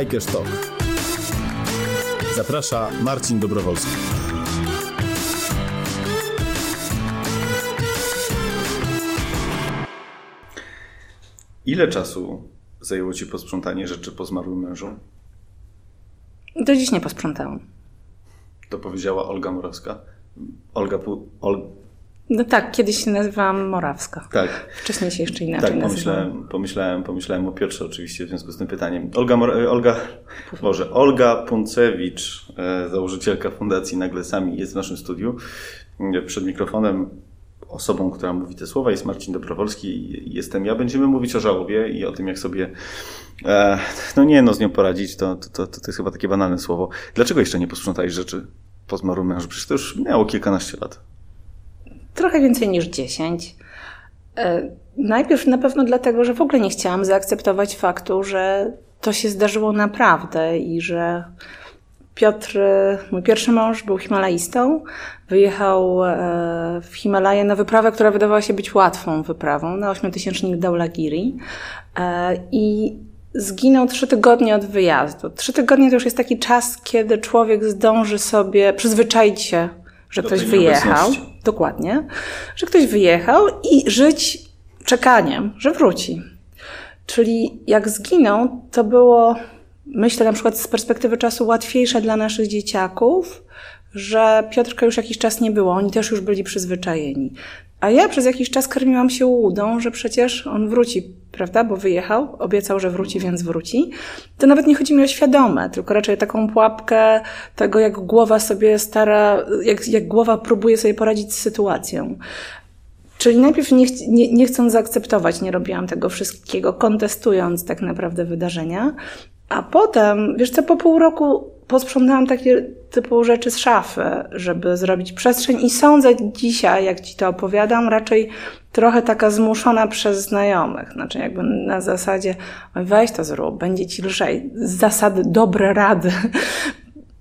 Hiker's Talk. Zaprasza Marcin Dobrowolski. Ile czasu zajęło Ci posprzątanie rzeczy po zmarłym mężu? Do dziś nie posprzątałam. To powiedziała Olga Morawska. Olga, Ol... No tak, kiedyś się nazywałam Morawska. Tak. Wcześniej się jeszcze inaczej tak, pomyślałem, pomyślałem, pomyślałem o Piotrze oczywiście w związku z tym pytaniem. Olga, Mor Olga, Boże, Olga Puncewicz, e, założycielka Fundacji Nagle Sami jest w naszym studiu. Przed mikrofonem osobą, która mówi te słowa jest Marcin Dobrowolski jestem ja. Będziemy mówić o żałobie i o tym, jak sobie e, no nie no, z nią poradzić, to, to, to, to jest chyba takie banalne słowo. Dlaczego jeszcze nie posprzątałeś rzeczy po zmarłym mężu? Przecież to już miało kilkanaście lat. Trochę więcej niż dziesięć. E, najpierw na pewno dlatego, że w ogóle nie chciałam zaakceptować faktu, że to się zdarzyło naprawdę i że Piotr, mój pierwszy mąż, był Himalajstą. Wyjechał e, w Himalaje na wyprawę, która wydawała się być łatwą wyprawą, na ośmiotysięcznik Daulagiri. E, I zginął trzy tygodnie od wyjazdu. Trzy tygodnie to już jest taki czas, kiedy człowiek zdąży sobie przyzwyczaić się, że Do ktoś wyjechał. Dokładnie. Że ktoś wyjechał i żyć czekaniem, że wróci. Czyli jak zginął, to było myślę na przykład z perspektywy czasu łatwiejsze dla naszych dzieciaków, że Piotrka już jakiś czas nie było, oni też już byli przyzwyczajeni. A ja przez jakiś czas karmiłam się łudą, że przecież on wróci, prawda? Bo wyjechał, obiecał, że wróci, więc wróci. To nawet nie chodzi mi o świadome, tylko raczej taką pułapkę tego, jak głowa sobie stara, jak, jak głowa próbuje sobie poradzić z sytuacją. Czyli najpierw nie, nie, nie chcąc zaakceptować, nie robiłam tego wszystkiego, kontestując tak naprawdę wydarzenia, a potem, wiesz co, po pół roku posprzątałam takie typu rzeczy z szafy, żeby zrobić przestrzeń i sądzę dzisiaj, jak ci to opowiadam, raczej trochę taka zmuszona przez znajomych. Znaczy jakby na zasadzie, weź to zrób, będzie ci lżej. Z zasady dobre rady.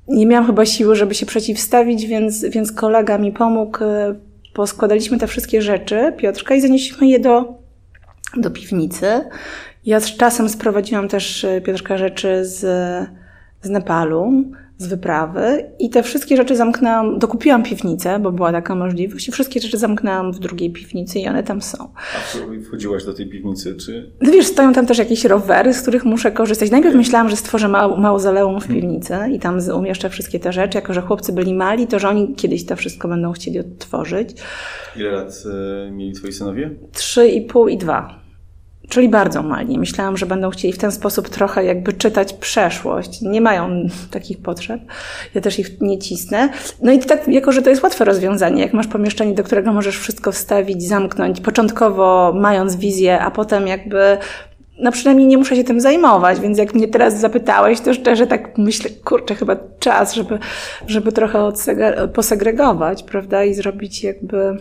Nie miałam chyba siły, żeby się przeciwstawić, więc, więc kolega mi pomógł. Poskładaliśmy te wszystkie rzeczy, Piotrka, i zanieśliśmy je do, do piwnicy. Ja z czasem sprowadziłam też e, Piotrka rzeczy z, z Nepalu, z wyprawy i te wszystkie rzeczy zamknęłam, dokupiłam piwnicę, bo była taka możliwość i wszystkie rzeczy zamknęłam w drugiej piwnicy i one tam są. A wchodziłaś do tej piwnicy, czy? No wiesz, stoją tam też jakieś rowery, z których muszę korzystać. Najpierw myślałam, że stworzę mał, mauzoleum w piwnicy i tam umieszczę wszystkie te rzeczy. Jako, że chłopcy byli mali, to że oni kiedyś to wszystko będą chcieli odtworzyć. Ile lat y, mieli twoi synowie? Trzy i pół i dwa. Czyli bardzo mali. Myślałam, że będą chcieli w ten sposób trochę jakby czytać przeszłość. Nie mają takich potrzeb. Ja też ich nie cisnę. No i tak, jako że to jest łatwe rozwiązanie, jak masz pomieszczenie, do którego możesz wszystko wstawić, zamknąć, początkowo mając wizję, a potem jakby no przynajmniej nie muszę się tym zajmować, więc jak mnie teraz zapytałeś, to szczerze tak myślę, kurczę, chyba czas, żeby, żeby trochę posegregować, prawda, i zrobić jakby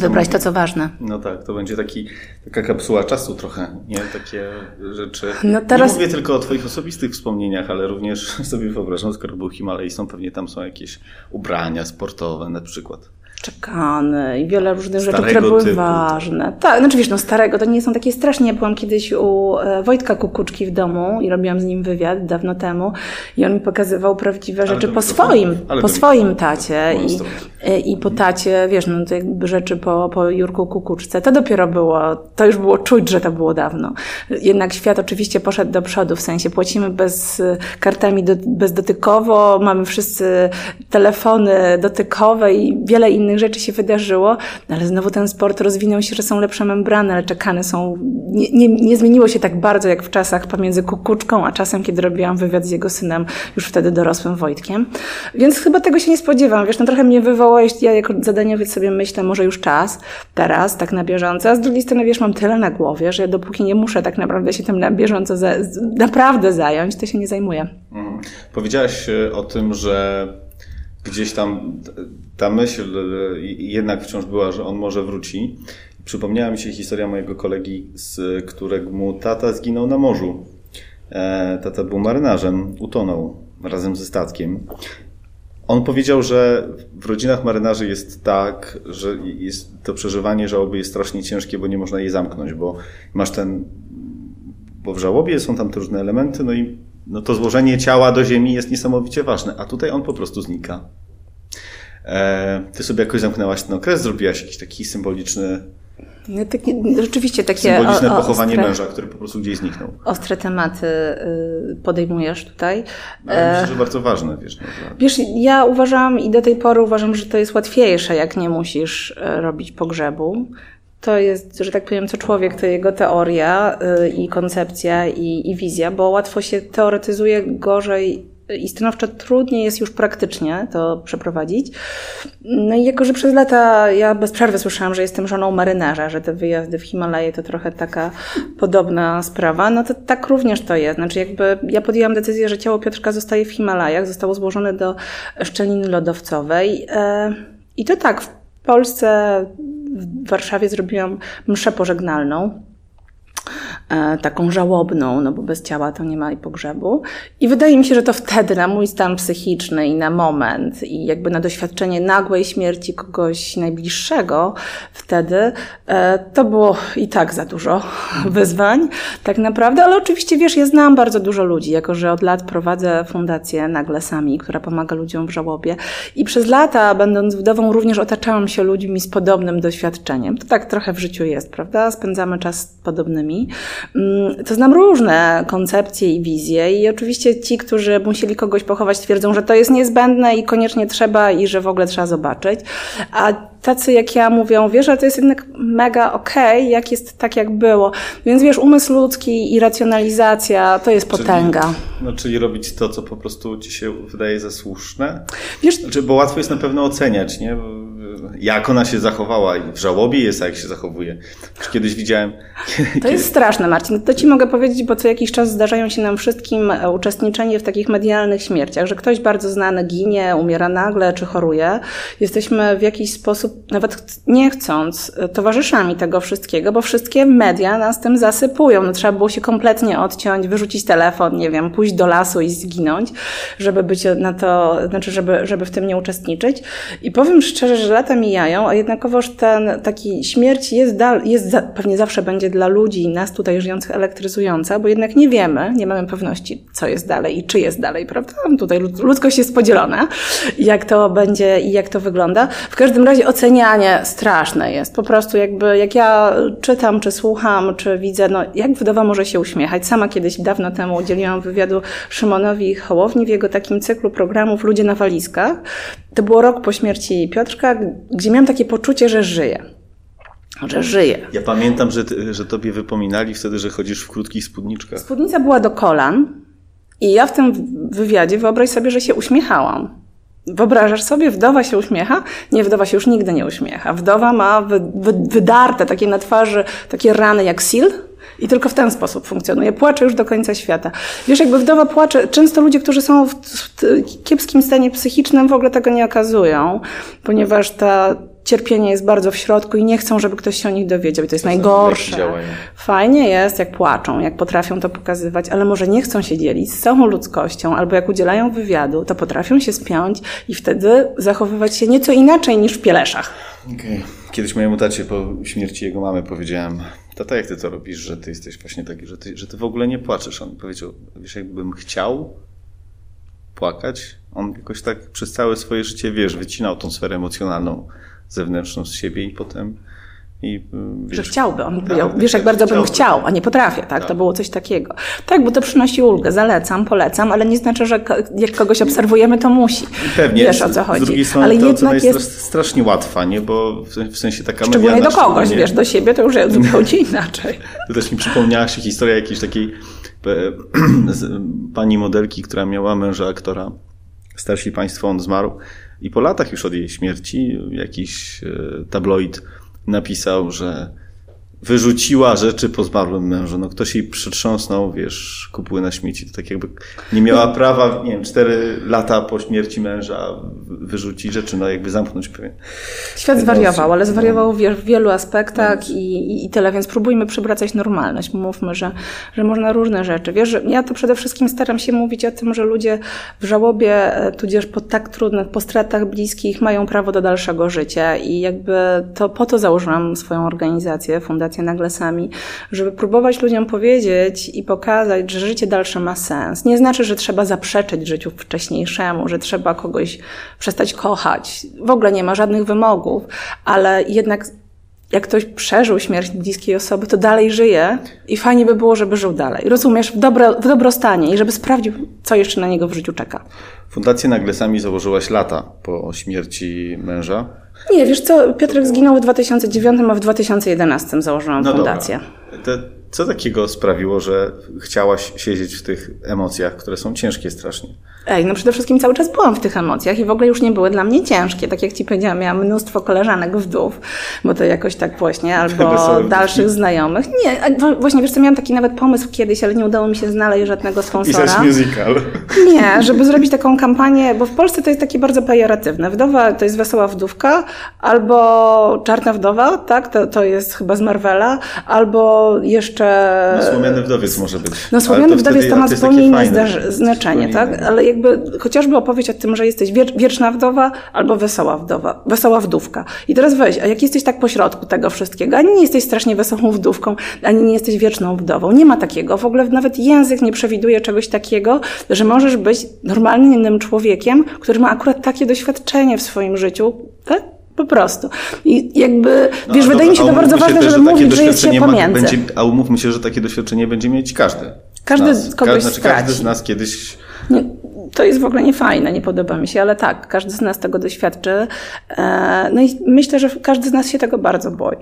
Wybrać to, co ważne. No tak, to będzie taki, taka kapsuła czasu trochę, nie? Takie rzeczy. No teraz... Nie mówię tylko o Twoich osobistych wspomnieniach, ale również sobie wyobrażam, skoro był Himalajstą, pewnie tam są jakieś ubrania sportowe na przykład czekany i wiele różnych starego rzeczy, które były typu. ważne. Tak, znaczy wiesz, no starego, to nie są takie strasznie. Ja byłam kiedyś u e, Wojtka Kukuczki w domu i robiłam z nim wywiad dawno temu i on mi pokazywał prawdziwe rzeczy po swoim, po swoim tacie i, e, i po tacie, wiesz, no to jakby rzeczy po, po Jurku Kukuczce. To dopiero było, to już było czuć, że to było dawno. Jednak świat oczywiście poszedł do przodu, w sensie płacimy bez kartami do, bezdotykowo, mamy wszyscy telefony dotykowe i wiele innych innych rzeczy się wydarzyło, no ale znowu ten sport rozwinął się, że są lepsze membrany, ale czekane są, nie, nie, nie zmieniło się tak bardzo jak w czasach pomiędzy Kukuczką, a czasem, kiedy robiłam wywiad z jego synem, już wtedy dorosłym Wojtkiem. Więc chyba tego się nie spodziewam. Wiesz, no trochę mnie wywołałeś, ja jako zadaniowiec sobie myślę, może już czas, teraz, tak na bieżąco, a z drugiej strony, wiesz, mam tyle na głowie, że dopóki nie muszę tak naprawdę się tym na bieżąco za, naprawdę zająć, to się nie zajmuję. Mhm. Powiedziałaś e, o tym, że gdzieś tam ta myśl e, jednak wciąż była, że on może wróci. Przypomniała mi się historia mojego kolegi, z którego mu tata zginął na morzu. E, tata był marynarzem, utonął razem ze statkiem. On powiedział, że w rodzinach marynarzy jest tak, że jest to przeżywanie żałoby jest strasznie ciężkie, bo nie można jej zamknąć, bo masz ten, bo w żałobie są tam te różne elementy, no i no to złożenie ciała do ziemi jest niesamowicie ważne, a tutaj on po prostu znika. E, ty sobie jakoś zamknęłaś ten okres, zrobiłaś jakiś taki symboliczny no, takie, rzeczywiście takie symboliczne o, o, pochowanie ostre, męża, który po prostu gdzieś zniknął. Ostre tematy y, podejmujesz tutaj. Ale myślę, że bardzo ważne, wiesz. No, wiesz, ja uważam i do tej pory uważam, że to jest łatwiejsze, jak nie musisz e, robić pogrzebu. To jest, że tak powiem, co człowiek, to jego teoria y, i koncepcja i, i wizja, bo łatwo się teoretyzuje gorzej i stanowczo trudniej jest już praktycznie to przeprowadzić. No i jako, że przez lata ja bez przerwy słyszałam, że jestem żoną marynarza, że te wyjazdy w Himalaje to trochę taka podobna sprawa, no to tak również to jest. Znaczy jakby ja podjęłam decyzję, że ciało Piotrka zostaje w Himalajach, zostało złożone do szczeliny lodowcowej e, i to tak, w Polsce, w Warszawie zrobiłam mszę pożegnalną taką żałobną, no bo bez ciała to nie ma i pogrzebu. I wydaje mi się, że to wtedy na mój stan psychiczny i na moment i jakby na doświadczenie nagłej śmierci kogoś najbliższego, wtedy e, to było i tak za dużo wyzwań, tak naprawdę, ale oczywiście wiesz, ja znam bardzo dużo ludzi, jako że od lat prowadzę fundację Nagle Sami, która pomaga ludziom w żałobie i przez lata, będąc wdową, również otaczałam się ludźmi z podobnym doświadczeniem. To tak trochę w życiu jest, prawda? Spędzamy czas z podobnymi. Mm, to znam różne koncepcje i wizje i oczywiście ci, którzy musieli kogoś pochować, twierdzą, że to jest niezbędne i koniecznie trzeba i że w ogóle trzeba zobaczyć. A tacy jak ja mówią, wiesz, ale to jest jednak mega okej, okay, jak jest tak, jak było. Więc wiesz, umysł ludzki i racjonalizacja to jest potęga. Czyli, no, czyli robić to, co po prostu ci się wydaje za słuszne? Wiesz, znaczy, bo łatwo jest na pewno oceniać, nie? Jak ona się zachowała i w żałobie jest, a jak się zachowuje. Już kiedyś widziałem... To jest straszne, Marcin. To ci mogę powiedzieć, bo co jakiś czas zdarzają się nam wszystkim e, uczestniczenie w takich medialnych śmierciach, że ktoś bardzo znany ginie, umiera nagle czy choruje. Jesteśmy w jakiś sposób, nawet nie chcąc, e, towarzyszami tego wszystkiego, bo wszystkie media nas tym zasypują. No, trzeba było się kompletnie odciąć, wyrzucić telefon, nie wiem, pójść do lasu i zginąć, żeby być na to, znaczy, żeby, żeby w tym nie uczestniczyć. I powiem szczerze, że lata mijają, a jednakowoż ten taki śmierć jest, dal, jest za, pewnie zawsze będzie dla ludzi, nas tutaj żyjących elektryzująca, bo jednak nie wiemy, nie mamy pewności, co jest dalej i czy jest dalej, prawda? Tutaj ludzkość jest podzielona, jak to będzie i jak to wygląda. W każdym razie ocenianie straszne jest. Po prostu jakby, jak ja czytam, czy słucham, czy widzę, no jak wdowa może się uśmiechać. Sama kiedyś dawno temu udzieliłam wywiadu Szymonowi Hołowni w jego takim cyklu programów Ludzie na walizkach. To było rok po śmierci Piotrka, gdzie miałam takie poczucie, że żyję. Że żyję. Ja pamiętam, że, że tobie wypominali wtedy, że chodzisz w krótkich spódniczkach. Spódnica była do kolan i ja w tym wywiadzie wyobraź sobie, że się uśmiechałam. Wyobrażasz sobie, wdowa się uśmiecha? Nie, wdowa się już nigdy nie uśmiecha. Wdowa ma wy, wy, wydarte takie na twarzy, takie rany jak sil, i tylko w ten sposób funkcjonuje. Płacze już do końca świata. Wiesz, jakby wdowa płacze, często ludzie, którzy są w kiepskim stanie psychicznym w ogóle tego nie okazują, ponieważ ta cierpienie jest bardzo w środku i nie chcą, żeby ktoś się o nich dowiedział. I to jest to najgorsze. Fajnie jest, jak płaczą, jak potrafią to pokazywać, ale może nie chcą się dzielić z całą ludzkością, albo jak udzielają wywiadu, to potrafią się spiąć i wtedy zachowywać się nieco inaczej niż w pieleszach. Okay. Kiedyś mojemu tacie po śmierci jego mamy powiedziałem, tata jak ty to robisz, że ty jesteś właśnie taki, że ty, że ty w ogóle nie płaczesz. On powiedział, wiesz, jakbym chciał płakać, on jakoś tak przez całe swoje życie, wiesz, wycinał tą sferę emocjonalną zewnętrzną z siebie i potem i, y, wiesz, że chciałby. On tak, wiesz, jak bardzo bym chciał, a nie potrafię, tak? tak? To było coś takiego. Tak, bo to przynosi ulgę. Zalecam, polecam, ale nie znaczy, że jak kogoś obserwujemy, to musi. Pewnie. Wiesz, o co chodzi. Z drugiej strony ale to jednak jest strasznie łatwa, nie? Bo w sensie taka Szczególnie do kogoś, wiesz, do siebie to już jest zupełnie inaczej. To też mi przypomniała się historia jakiejś takiej pani modelki, która miała męża aktora. Starsi państwo, on zmarł i po latach już od jej śmierci jakiś e, tabloid napisał, że wyrzuciła rzeczy po zmarłym mężu. No ktoś jej przytrząsnął, wiesz, kupły na śmieci. To tak jakby nie miała prawa, nie wiem, cztery lata po śmierci męża wyrzucić rzeczy, no jakby zamknąć pewien. Świat zwariował, ale zwariował w wielu aspektach no. i, i tyle, więc próbujmy przywracać normalność. Mówmy, że, że można różne rzeczy. Wiesz, ja to przede wszystkim staram się mówić o tym, że ludzie w żałobie, e, tudzież po tak trudnych, po stratach bliskich mają prawo do dalszego życia i jakby to po to założyłam swoją organizację, Fundację Fundacja Nagle Sami, żeby próbować ludziom powiedzieć i pokazać, że życie dalsze ma sens. Nie znaczy, że trzeba zaprzeczyć życiu wcześniejszemu, że trzeba kogoś przestać kochać. W ogóle nie ma żadnych wymogów, ale jednak jak ktoś przeżył śmierć bliskiej osoby, to dalej żyje i fajnie by było, żeby żył dalej. Rozumiesz? W, dobro, w dobrostanie i żeby sprawdził, co jeszcze na niego w życiu czeka. Fundację nagle sami założyłaś lata po śmierci męża. Nie, wiesz co, Piotrek zginął w 2009, a w 2011 założyłam no fundację. Dobra. To co takiego sprawiło, że chciałaś siedzieć w tych emocjach, które są ciężkie strasznie? Ej, no przede wszystkim cały czas byłam w tych emocjach i w ogóle już nie były dla mnie ciężkie. Tak jak Ci powiedziałam, miałam mnóstwo koleżanek wdów, bo to jakoś tak właśnie, albo dalszych znajomych. Nie, właśnie wiesz co, miałam taki nawet pomysł kiedyś, ale nie udało mi się znaleźć żadnego sponsora. Pisać musical. Nie, żeby zrobić taką kampanię, bo w Polsce to jest takie bardzo pejoratywne. Wdowa to jest wesoła wdówka, albo czarna wdowa, tak, to, to jest chyba z Marvela, albo jeszcze... No słomiany wdowiec może być. No słomiany wdowiec to ma zupełnie inne znaczenie, tak, ale jakby chociażby opowieść o tym, że jesteś wieczna wdowa albo wesoła wdowa, wesoła wdówka. I teraz weź, a jak jesteś tak pośrodku tego wszystkiego, ani nie jesteś strasznie wesołą wdówką, ani nie jesteś wieczną wdową. Nie ma takiego. W ogóle nawet język nie przewiduje czegoś takiego, że możesz być normalnym człowiekiem, który ma akurat takie doświadczenie w swoim życiu, tak? Po prostu. I jakby, no, wiesz, wydaje mi się to bardzo ważne, żeby mówić, że jest się pomiędzy. Będzie, a umówmy się, że takie doświadczenie będzie mieć każdy. Każdy nas. kogoś Każdy, znaczy, każdy z nas kiedyś nie, to jest w ogóle niefajne, nie podoba mi się, ale tak, każdy z nas tego doświadczy. E, no i myślę, że każdy z nas się tego bardzo boi.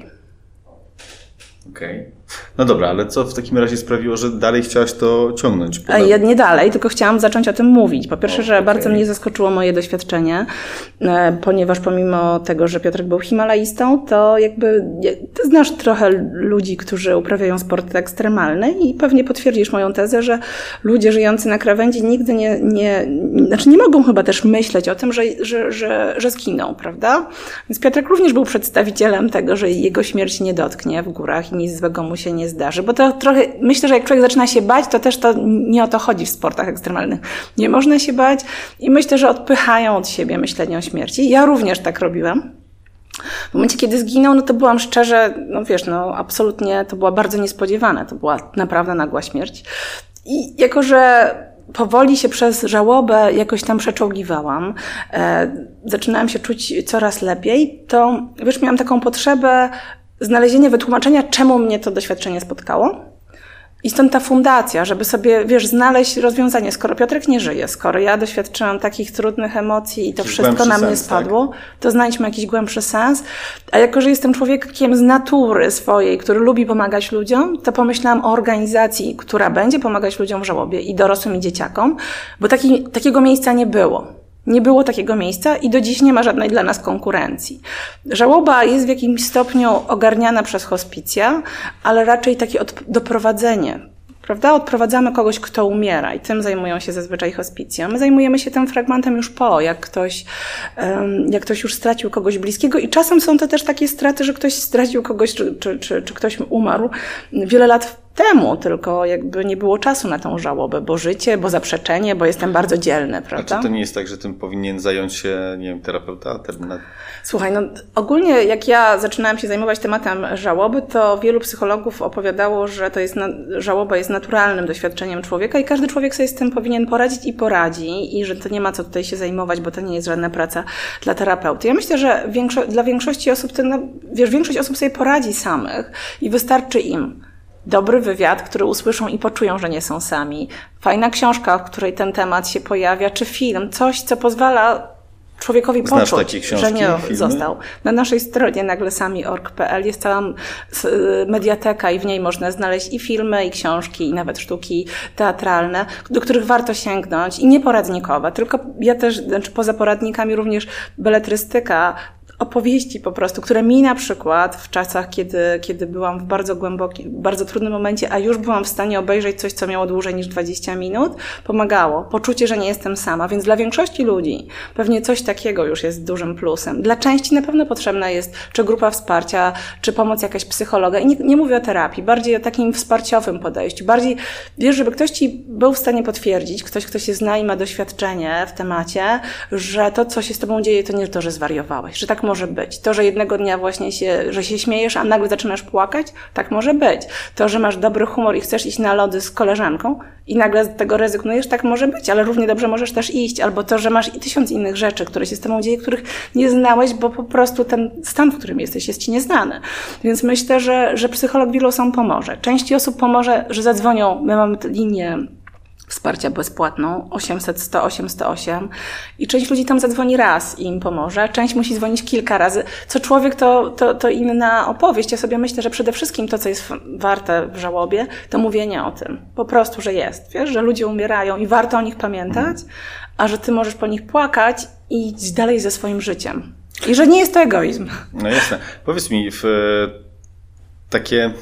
Okej. Okay. No dobra, ale co w takim razie sprawiło, że dalej chciałaś to ciągnąć? Ja nie dalej, tylko chciałam zacząć o tym mówić. Po pierwsze, o, że okay. bardzo mnie zaskoczyło moje doświadczenie, e, ponieważ pomimo tego, że Piotrek był himalaistą, to jakby ty znasz trochę ludzi, którzy uprawiają sporty ekstremalne i pewnie potwierdzisz moją tezę, że ludzie żyjący na krawędzi nigdy nie, nie znaczy nie mogą chyba też myśleć o tym, że, że, że, że zginą, prawda? Więc Piotrek również był przedstawicielem tego, że jego śmierć nie dotknie w górach i nic złego mu się nie zdarzy. Bo to trochę, myślę, że jak człowiek zaczyna się bać, to też to nie o to chodzi w sportach ekstremalnych. Nie można się bać i myślę, że odpychają od siebie myślenie o śmierci. Ja również tak robiłam. W momencie, kiedy zginął, no to byłam szczerze, no wiesz, no absolutnie to była bardzo niespodziewane. To była naprawdę nagła śmierć. I jako, że powoli się przez żałobę jakoś tam przeczołgiwałam, e, zaczynałam się czuć coraz lepiej, to wiesz, miałam taką potrzebę znalezienie wytłumaczenia, czemu mnie to doświadczenie spotkało. I stąd ta fundacja, żeby sobie, wiesz, znaleźć rozwiązanie. Skoro Piotrek nie żyje, skoro ja doświadczyłam takich trudnych emocji i to wszystko na mnie sens, spadło, tak? to znajdźmy jakiś głębszy sens. A jako, że jestem człowiekiem z natury swojej, który lubi pomagać ludziom, to pomyślałam o organizacji, która będzie pomagać ludziom w żałobie i dorosłym i dzieciakom, bo taki, takiego miejsca nie było. Nie było takiego miejsca i do dziś nie ma żadnej dla nas konkurencji. Żałoba jest w jakimś stopniu ogarniana przez hospicja, ale raczej takie doprowadzenie prawda? Odprowadzamy kogoś, kto umiera i tym zajmują się zazwyczaj hospicja. My zajmujemy się tym fragmentem już po, jak ktoś, jak ktoś już stracił kogoś bliskiego i czasem są to też takie straty, że ktoś stracił kogoś, czy, czy, czy, czy ktoś umarł wiele lat temu, tylko jakby nie było czasu na tą żałobę, bo życie, bo zaprzeczenie, bo jestem bardzo dzielny, prawda? A czy to nie jest tak, że tym powinien zająć się, nie wiem, terapeuta? Terminat? Słuchaj, no ogólnie jak ja zaczynałam się zajmować tematem żałoby, to wielu psychologów opowiadało, że to jest, żałoba jest naturalnym doświadczeniem człowieka i każdy człowiek sobie z tym powinien poradzić i poradzi i że to nie ma co tutaj się zajmować, bo to nie jest żadna praca dla terapeuty. Ja myślę, że większo dla większości osób, to, no, wiesz, większość osób sobie poradzi samych i wystarczy im dobry wywiad, który usłyszą i poczują, że nie są sami. Fajna książka, w której ten temat się pojawia, czy film, coś, co pozwala człowiekowi Znasz poczuć, że nie filmy? został. Na naszej stronie naglesami.org.pl jest cała mediateka i w niej można znaleźć i filmy, i książki, i nawet sztuki teatralne, do których warto sięgnąć i nie poradnikowe, tylko ja też, znaczy poza poradnikami również beletrystyka, opowieści po prostu, które mi na przykład w czasach, kiedy, kiedy byłam w bardzo głębokim, bardzo trudnym momencie, a już byłam w stanie obejrzeć coś, co miało dłużej niż 20 minut, pomagało. Poczucie, że nie jestem sama, więc dla większości ludzi pewnie coś takiego już jest dużym plusem. Dla części na pewno potrzebna jest czy grupa wsparcia, czy pomoc jakaś psychologa. I nie, nie mówię o terapii, bardziej o takim wsparciowym podejściu. Bardziej, wiesz, żeby ktoś ci był w stanie potwierdzić, ktoś, kto się zna i ma doświadczenie w temacie, że to, co się z tobą dzieje, to nie to, że zwariowałeś, że tak może być. To, że jednego dnia właśnie się, że się śmiejesz, a nagle zaczynasz płakać, tak może być. To, że masz dobry humor i chcesz iść na lody z koleżanką i nagle z tego rezygnujesz, tak może być, ale równie dobrze możesz też iść. Albo to, że masz i tysiąc innych rzeczy, które się z tobą dzieje, których nie znałeś, bo po prostu ten stan, w którym jesteś, jest ci nieznany. Więc myślę, że, że psycholog osobom pomoże. Części osób pomoże, że zadzwonią, my mamy linię wsparcia bezpłatną 800 108 108 i część ludzi tam zadzwoni raz i im pomoże, część musi dzwonić kilka razy. Co człowiek to, to, to inna opowieść. Ja sobie myślę, że przede wszystkim to, co jest warte w żałobie, to mówienie o tym. Po prostu, że jest. Wiesz, że ludzie umierają i warto o nich pamiętać, a że ty możesz po nich płakać i iść dalej ze swoim życiem. I że nie jest to egoizm. No jasne. Powiedz mi, w takie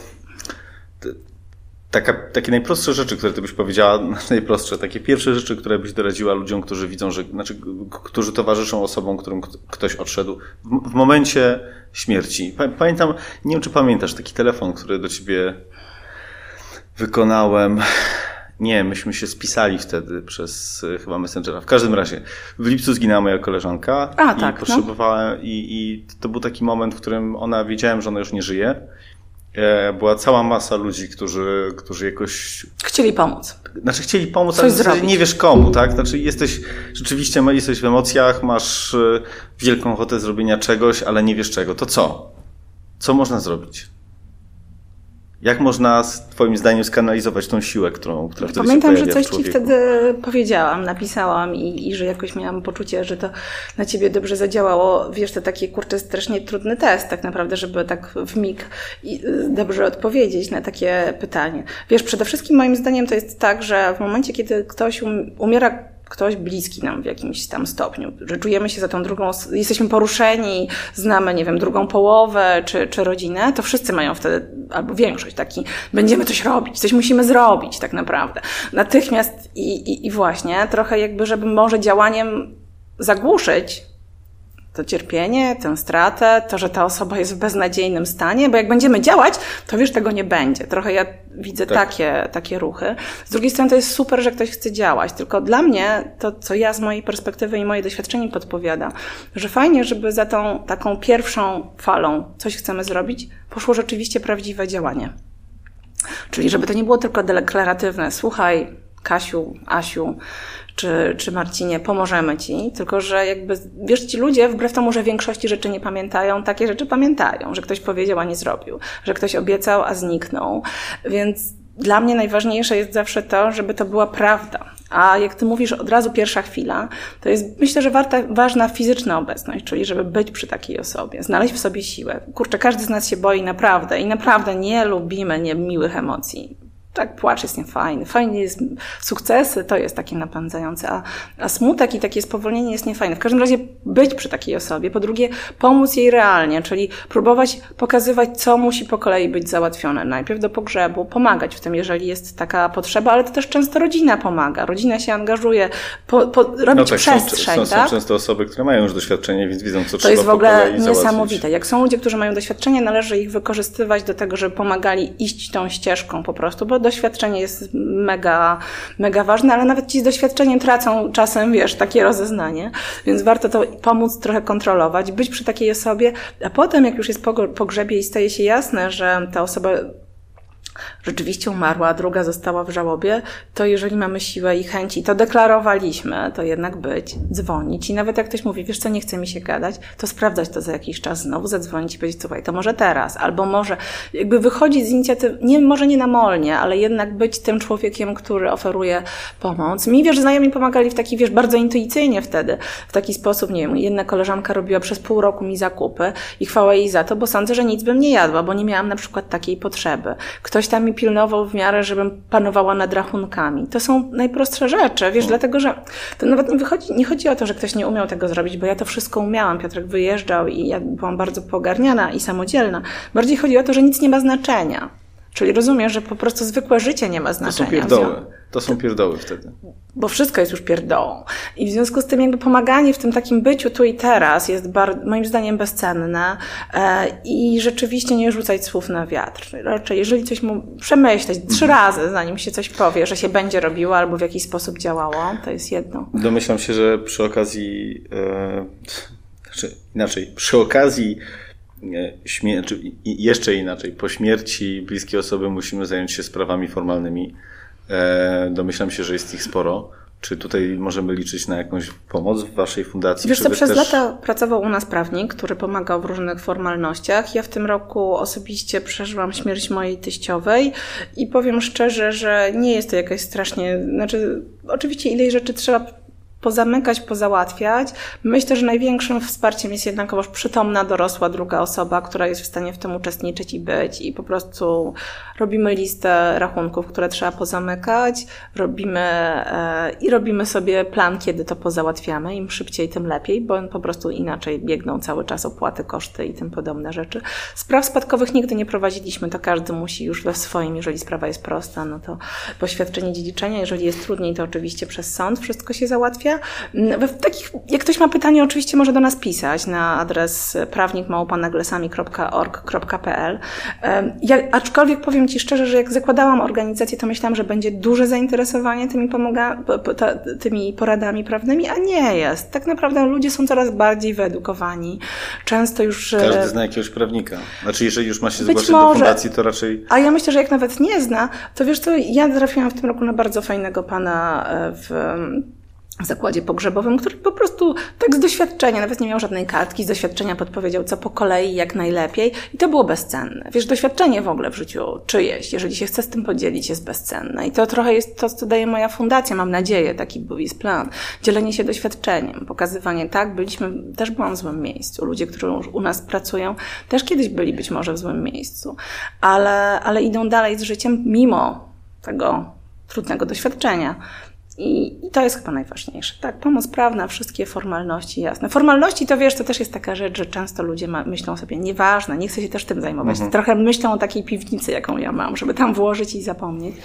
Taka, takie najprostsze rzeczy, które ty byś powiedziała, najprostsze, takie pierwsze rzeczy, które byś doradziła ludziom, którzy widzą, że, znaczy, którzy towarzyszą osobom, którym ktoś odszedł w, w momencie śmierci. Pamiętam, nie wiem czy pamiętasz, taki telefon, który do ciebie wykonałem. Nie, myśmy się spisali wtedy przez chyba Messengera. W każdym razie, w lipcu zginęła moja koleżanka. A, i tak. No. Potrzebowałem, no. i, i to był taki moment, w którym ona, wiedziałem, że ona już nie żyje była cała masa ludzi, którzy, którzy jakoś. Chcieli pomóc. Znaczy, chcieli pomóc, Coś ale zrobić. nie wiesz komu, tak? Znaczy, jesteś rzeczywiście, jesteś w emocjach, masz e, wielką ochotę zrobienia czegoś, ale nie wiesz czego. To co? Co można zrobić? Jak można, Twoim zdaniem, skanalizować tą siłę, którą, która wtedy Pamiętam, się że coś Ci wtedy powiedziałam, napisałam i, i, że jakoś miałam poczucie, że to na Ciebie dobrze zadziałało. Wiesz, to taki, kurczę, strasznie trudny test tak naprawdę, żeby tak w mig y, dobrze odpowiedzieć na takie pytanie. Wiesz, przede wszystkim moim zdaniem to jest tak, że w momencie, kiedy ktoś um, umiera ktoś bliski nam w jakimś tam stopniu, że czujemy się za tą drugą, jesteśmy poruszeni, znamy, nie wiem, drugą połowę czy, czy rodzinę, to wszyscy mają wtedy, albo większość taki, będziemy coś robić, coś musimy zrobić tak naprawdę. Natychmiast i, i, i właśnie trochę jakby, żeby może działaniem zagłuszyć to cierpienie, tę stratę, to, że ta osoba jest w beznadziejnym stanie, bo jak będziemy działać, to wiesz, tego nie będzie. Trochę ja widzę tak. takie, takie ruchy. Z drugiej strony to jest super, że ktoś chce działać, tylko dla mnie to, co ja z mojej perspektywy i moje doświadczenie podpowiada, że fajnie, żeby za tą taką pierwszą falą coś chcemy zrobić, poszło rzeczywiście prawdziwe działanie. Czyli żeby to nie było tylko deklaratywne, słuchaj, Kasiu, Asiu, czy, czy Marcinie, pomożemy ci, tylko że jakby, wiesz, ci ludzie, wbrew temu, że większości rzeczy nie pamiętają, takie rzeczy pamiętają, że ktoś powiedział, a nie zrobił, że ktoś obiecał, a zniknął, więc dla mnie najważniejsze jest zawsze to, żeby to była prawda. A jak ty mówisz od razu pierwsza chwila, to jest myślę, że warta, ważna fizyczna obecność, czyli żeby być przy takiej osobie, znaleźć w sobie siłę. Kurczę, każdy z nas się boi naprawdę i naprawdę nie lubimy niemiłych emocji tak, płacz jest niefajny. Fajnie jest sukcesy, to jest takie napędzające, a, a smutek i takie spowolnienie jest niefajne. W każdym razie być przy takiej osobie. Po drugie, pomóc jej realnie, czyli próbować pokazywać, co musi po kolei być załatwione. Najpierw do pogrzebu, pomagać w tym, jeżeli jest taka potrzeba, ale to też często rodzina pomaga. Rodzina się angażuje, po, po, robić no tak, przestrzeń. Są, są, tak? są często osoby, które mają już doświadczenie, więc widzą, co to trzeba To jest w ogóle niesamowite. Jak są ludzie, którzy mają doświadczenie, należy ich wykorzystywać do tego, żeby pomagali iść tą ścieżką po prostu, bo doświadczenie jest mega, mega ważne, ale nawet ci z doświadczeniem tracą czasem, wiesz, takie rozeznanie, więc warto to pomóc trochę kontrolować, być przy takiej osobie, a potem, jak już jest po pogrzebie i staje się jasne, że ta osoba rzeczywiście umarła, a druga została w żałobie, to jeżeli mamy siłę i chęci, to deklarowaliśmy, to jednak być, dzwonić i nawet jak ktoś mówi, wiesz co, nie chce mi się gadać, to sprawdzać to za jakiś czas, znowu zadzwonić i powiedzieć, słuchaj, to może teraz, albo może jakby wychodzić z inicjatywy, nie, może nie namolnie, ale jednak być tym człowiekiem, który oferuje pomoc. Mi, wiesz, znajomi pomagali w taki, wiesz, bardzo intuicyjnie wtedy, w taki sposób, nie wiem, jedna koleżanka robiła przez pół roku mi zakupy i chwała jej za to, bo sądzę, że nic bym nie jadła, bo nie miałam na przykład takiej potrzeby. Ktoś tam mi pilnował w miarę, żebym panowała nad rachunkami. To są najprostsze rzeczy, wiesz, no. dlatego, że to nawet nie, wychodzi, nie chodzi o to, że ktoś nie umiał tego zrobić, bo ja to wszystko umiałam. Piotrek wyjeżdżał i ja byłam bardzo pogarniana i samodzielna. Bardziej chodzi o to, że nic nie ma znaczenia. Czyli rozumiesz, że po prostu zwykłe życie nie ma znaczenia. To są pierdoły. To są pierdoły wtedy. Bo wszystko jest już pierdołą. I w związku z tym jakby pomaganie w tym takim byciu tu i teraz jest moim zdaniem bezcenne e, i rzeczywiście nie rzucać słów na wiatr. Raczej jeżeli coś mu przemyśleć trzy mhm. razy, zanim się coś powie, że się będzie robiło albo w jakiś sposób działało, to jest jedno. Domyślam się, że przy okazji e, Znaczy, inaczej, przy okazji czy jeszcze inaczej, po śmierci bliskiej osoby musimy zająć się sprawami formalnymi. E, domyślam się, że jest ich sporo. Czy tutaj możemy liczyć na jakąś pomoc w Waszej fundacji? Wiesz co, przez też... lata pracował u nas prawnik, który pomagał w różnych formalnościach. Ja w tym roku osobiście przeżyłam śmierć mojej teściowej i powiem szczerze, że nie jest to jakaś strasznie, znaczy oczywiście ile rzeczy trzeba pozamykać, pozałatwiać. Myślę, że największym wsparciem jest jednakowoż przytomna, dorosła druga osoba, która jest w stanie w tym uczestniczyć i być i po prostu robimy listę rachunków, które trzeba pozamykać, robimy e, i robimy sobie plan, kiedy to pozałatwiamy. Im szybciej, tym lepiej, bo po prostu inaczej biegną cały czas opłaty, koszty i tym podobne rzeczy. Spraw spadkowych nigdy nie prowadziliśmy, to każdy musi już we swoim, jeżeli sprawa jest prosta, no to poświadczenie dziedziczenia, jeżeli jest trudniej, to oczywiście przez sąd wszystko się załatwia w takich, jak ktoś ma pytanie, oczywiście może do nas pisać na adres prawnikmałpanaglesami.org.pl. Ja, aczkolwiek powiem Ci szczerze, że jak zakładałam organizację, to myślałam, że będzie duże zainteresowanie tymi, pomaga, tymi poradami prawnymi, a nie jest. Tak naprawdę ludzie są coraz bardziej wyedukowani. Często już... Każdy zna jakiegoś prawnika. Znaczy, jeżeli już ma się zgłaszać do fundacji, to raczej... A ja myślę, że jak nawet nie zna, to wiesz co, ja trafiłam w tym roku na bardzo fajnego pana e, w w zakładzie pogrzebowym, który po prostu tak z doświadczenia, nawet nie miał żadnej kartki, z doświadczenia podpowiedział, co po kolei, jak najlepiej i to było bezcenne. Wiesz, doświadczenie w ogóle w życiu czyjeś, jeżeli się chce z tym podzielić, jest bezcenne i to trochę jest to, co daje moja fundacja, mam nadzieję, taki był jest plan. Dzielenie się doświadczeniem, pokazywanie, tak, byliśmy, też byłam w złym miejscu. Ludzie, którzy u nas pracują, też kiedyś byli być może w złym miejscu, ale, ale idą dalej z życiem mimo tego trudnego doświadczenia. I, I, to jest chyba najważniejsze. Tak, pomoc prawna, wszystkie formalności, jasne. Formalności to wiesz, to też jest taka rzecz, że często ludzie ma, myślą sobie, nieważne, nie chcę się też tym zajmować. Mhm. Trochę myślą o takiej piwnicy, jaką ja mam, żeby tam włożyć i zapomnieć.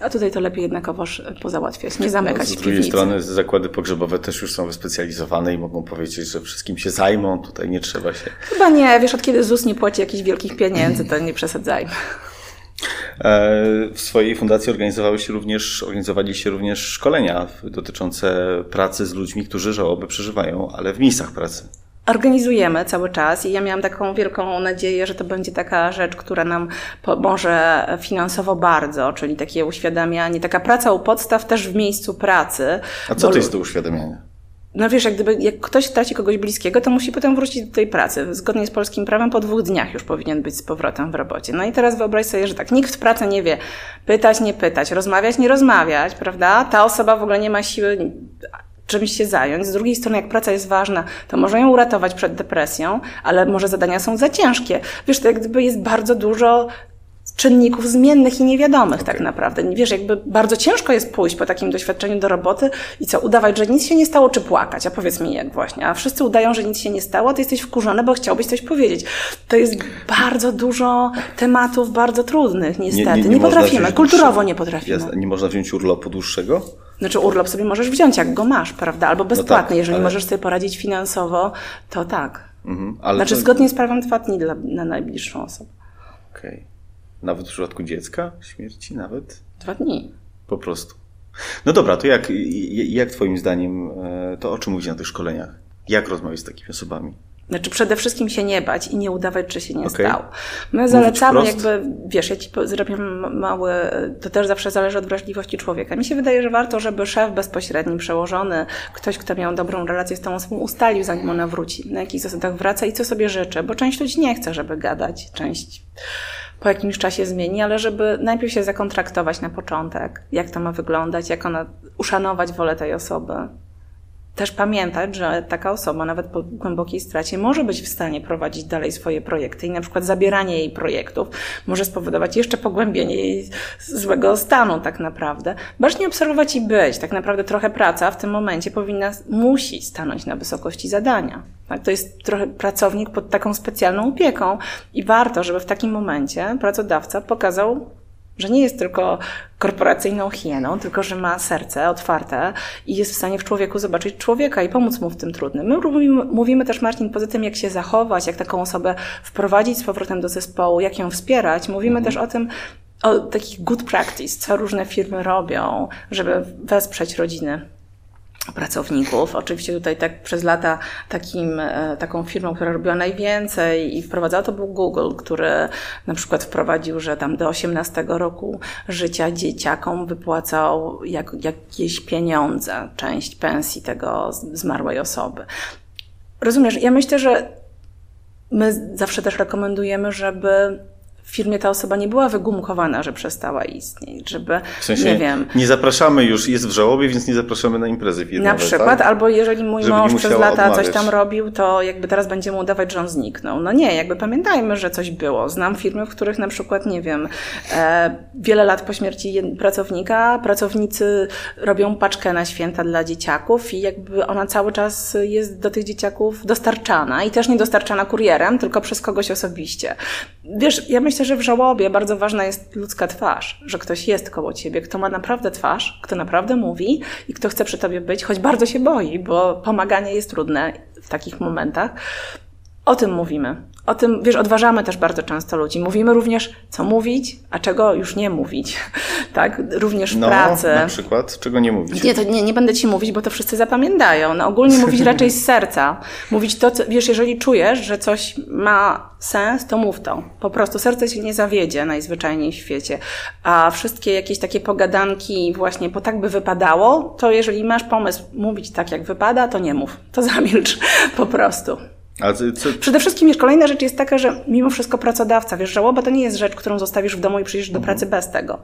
A tutaj to lepiej jednakowoż pozałatwiać, nie zamykać no, Z drugiej strony zakłady pogrzebowe też już są wyspecjalizowane i mogą powiedzieć, że wszystkim się zajmą, tutaj nie trzeba się. Chyba nie, wiesz, od kiedy ZUS nie płaci jakichś wielkich pieniędzy, to nie przesadzajmy. E, w swojej fundacji organizowały się również, organizowali się również szkolenia dotyczące pracy z ludźmi, którzy żałoby przeżywają, ale w miejscach pracy. Organizujemy cały czas i ja miałam taką wielką nadzieję, że to będzie taka rzecz, która nam pomoże finansowo bardzo, czyli takie uświadamianie, taka praca u podstaw też w miejscu pracy. A co to jest to uświadamianie? No wiesz, jak gdyby jak ktoś traci kogoś bliskiego, to musi potem wrócić do tej pracy. Zgodnie z polskim prawem po dwóch dniach już powinien być z powrotem w robocie. No i teraz wyobraź sobie, że tak, nikt w pracy nie wie pytać, nie pytać, rozmawiać, nie rozmawiać, prawda? Ta osoba w ogóle nie ma siły czymś się zająć. Z drugiej strony, jak praca jest ważna, to może ją uratować przed depresją, ale może zadania są za ciężkie. Wiesz, to jak gdyby jest bardzo dużo czynników zmiennych i niewiadomych okay. tak naprawdę. Wiesz, jakby bardzo ciężko jest pójść po takim doświadczeniu do roboty i co, udawać, że nic się nie stało, czy płakać? A powiedz mi jak właśnie. A wszyscy udają, że nic się nie stało, a ty jesteś wkurzony, bo chciałbyś coś powiedzieć. To jest bardzo dużo tematów bardzo trudnych, niestety. Nie, nie, nie, nie potrafimy, kulturowo nie potrafimy. Jasne. Nie można wziąć urlopu dłuższego? Znaczy urlop sobie możesz wziąć, jak go masz, prawda? Albo bezpłatny. No tak, Jeżeli ale... możesz sobie poradzić finansowo, to tak. Mhm, znaczy to... zgodnie z prawem dwa dni dla, na najbliższą osobę. Okej. Okay. Nawet w przypadku dziecka? Śmierci nawet? Dwa dni. Po prostu. No dobra, to jak, jak Twoim zdaniem, e, to o czym mówić na tych szkoleniach? Jak rozmawiać z takimi osobami? Znaczy przede wszystkim się nie bać i nie udawać, że się nie okay. stało. My zalecamy jakby, wiesz, ja ci zrobię mały, to też zawsze zależy od wrażliwości człowieka. Mi się wydaje, że warto, żeby szef bezpośredni, przełożony, ktoś, kto miał dobrą relację z tą osobą, ustalił, zanim ona wróci, na jakich zasadach wraca i co sobie życzy, bo część ludzi nie chce, żeby gadać, część po jakimś czasie zmieni, ale żeby najpierw się zakontraktować na początek, jak to ma wyglądać, jak ona, uszanować wolę tej osoby. Też pamiętać, że taka osoba, nawet po głębokiej stracie, może być w stanie prowadzić dalej swoje projekty i na przykład zabieranie jej projektów może spowodować jeszcze pogłębienie jej złego stanu, tak naprawdę. Bacznie obserwować i być. Tak naprawdę trochę praca w tym momencie powinna, musi stanąć na wysokości zadania. Tak? To jest trochę pracownik pod taką specjalną opieką i warto, żeby w takim momencie pracodawca pokazał, że nie jest tylko korporacyjną hieną, tylko że ma serce otwarte i jest w stanie w człowieku zobaczyć człowieka i pomóc mu w tym trudnym. My mówimy, mówimy też, Marcin, poza tym, jak się zachować, jak taką osobę wprowadzić z powrotem do zespołu, jak ją wspierać. Mówimy mhm. też o tym, o takich good practice, co różne firmy robią, żeby wesprzeć rodziny pracowników. Oczywiście tutaj tak przez lata takim, e, taką firmą, która robiła najwięcej i wprowadzała to był Google, który na przykład wprowadził, że tam do 18 roku życia dzieciakom wypłacał jak, jakieś pieniądze, część pensji tego zmarłej osoby. Rozumiesz, ja myślę, że my zawsze też rekomendujemy, żeby w firmie ta osoba nie była wygumkowana, że przestała istnieć, żeby, w sensie nie wiem... Nie zapraszamy już, jest w żałobie, więc nie zapraszamy na imprezy firmowe, Na przykład, tak? albo jeżeli mój żeby mąż przez lata odmawiać. coś tam robił, to jakby teraz będzie mu udawać, że on zniknął. No nie, jakby pamiętajmy, że coś było. Znam firmy, w których na przykład, nie wiem, e, wiele lat po śmierci pracownika, pracownicy robią paczkę na święta dla dzieciaków i jakby ona cały czas jest do tych dzieciaków dostarczana i też nie dostarczana kurierem, tylko przez kogoś osobiście. Wiesz, ja myślę, że w żałobie bardzo ważna jest ludzka twarz, że ktoś jest koło ciebie, kto ma naprawdę twarz, kto naprawdę mówi i kto chce przy tobie być, choć bardzo się boi, bo pomaganie jest trudne w takich momentach. O tym mówimy. O tym, wiesz, odważamy też bardzo często ludzi. Mówimy również, co mówić, a czego już nie mówić. tak, również w no, pracy. na przykład, czego nie mówić? Nie, to nie, nie będę ci mówić, bo to wszyscy zapamiętają. No, ogólnie mówić raczej z serca. Mówić to, co, wiesz, jeżeli czujesz, że coś ma sens, to mów to. Po prostu serce cię nie zawiedzie najzwyczajniej w świecie. A wszystkie jakieś takie pogadanki właśnie, bo tak by wypadało, to jeżeli masz pomysł mówić tak, jak wypada, to nie mów. To zamilcz po prostu. Co... Przede wszystkim wiesz, kolejna rzecz jest taka, że mimo wszystko pracodawca, wiesz, żałoba to nie jest rzecz, którą zostawisz w domu i przyjdziesz do mhm. pracy bez tego.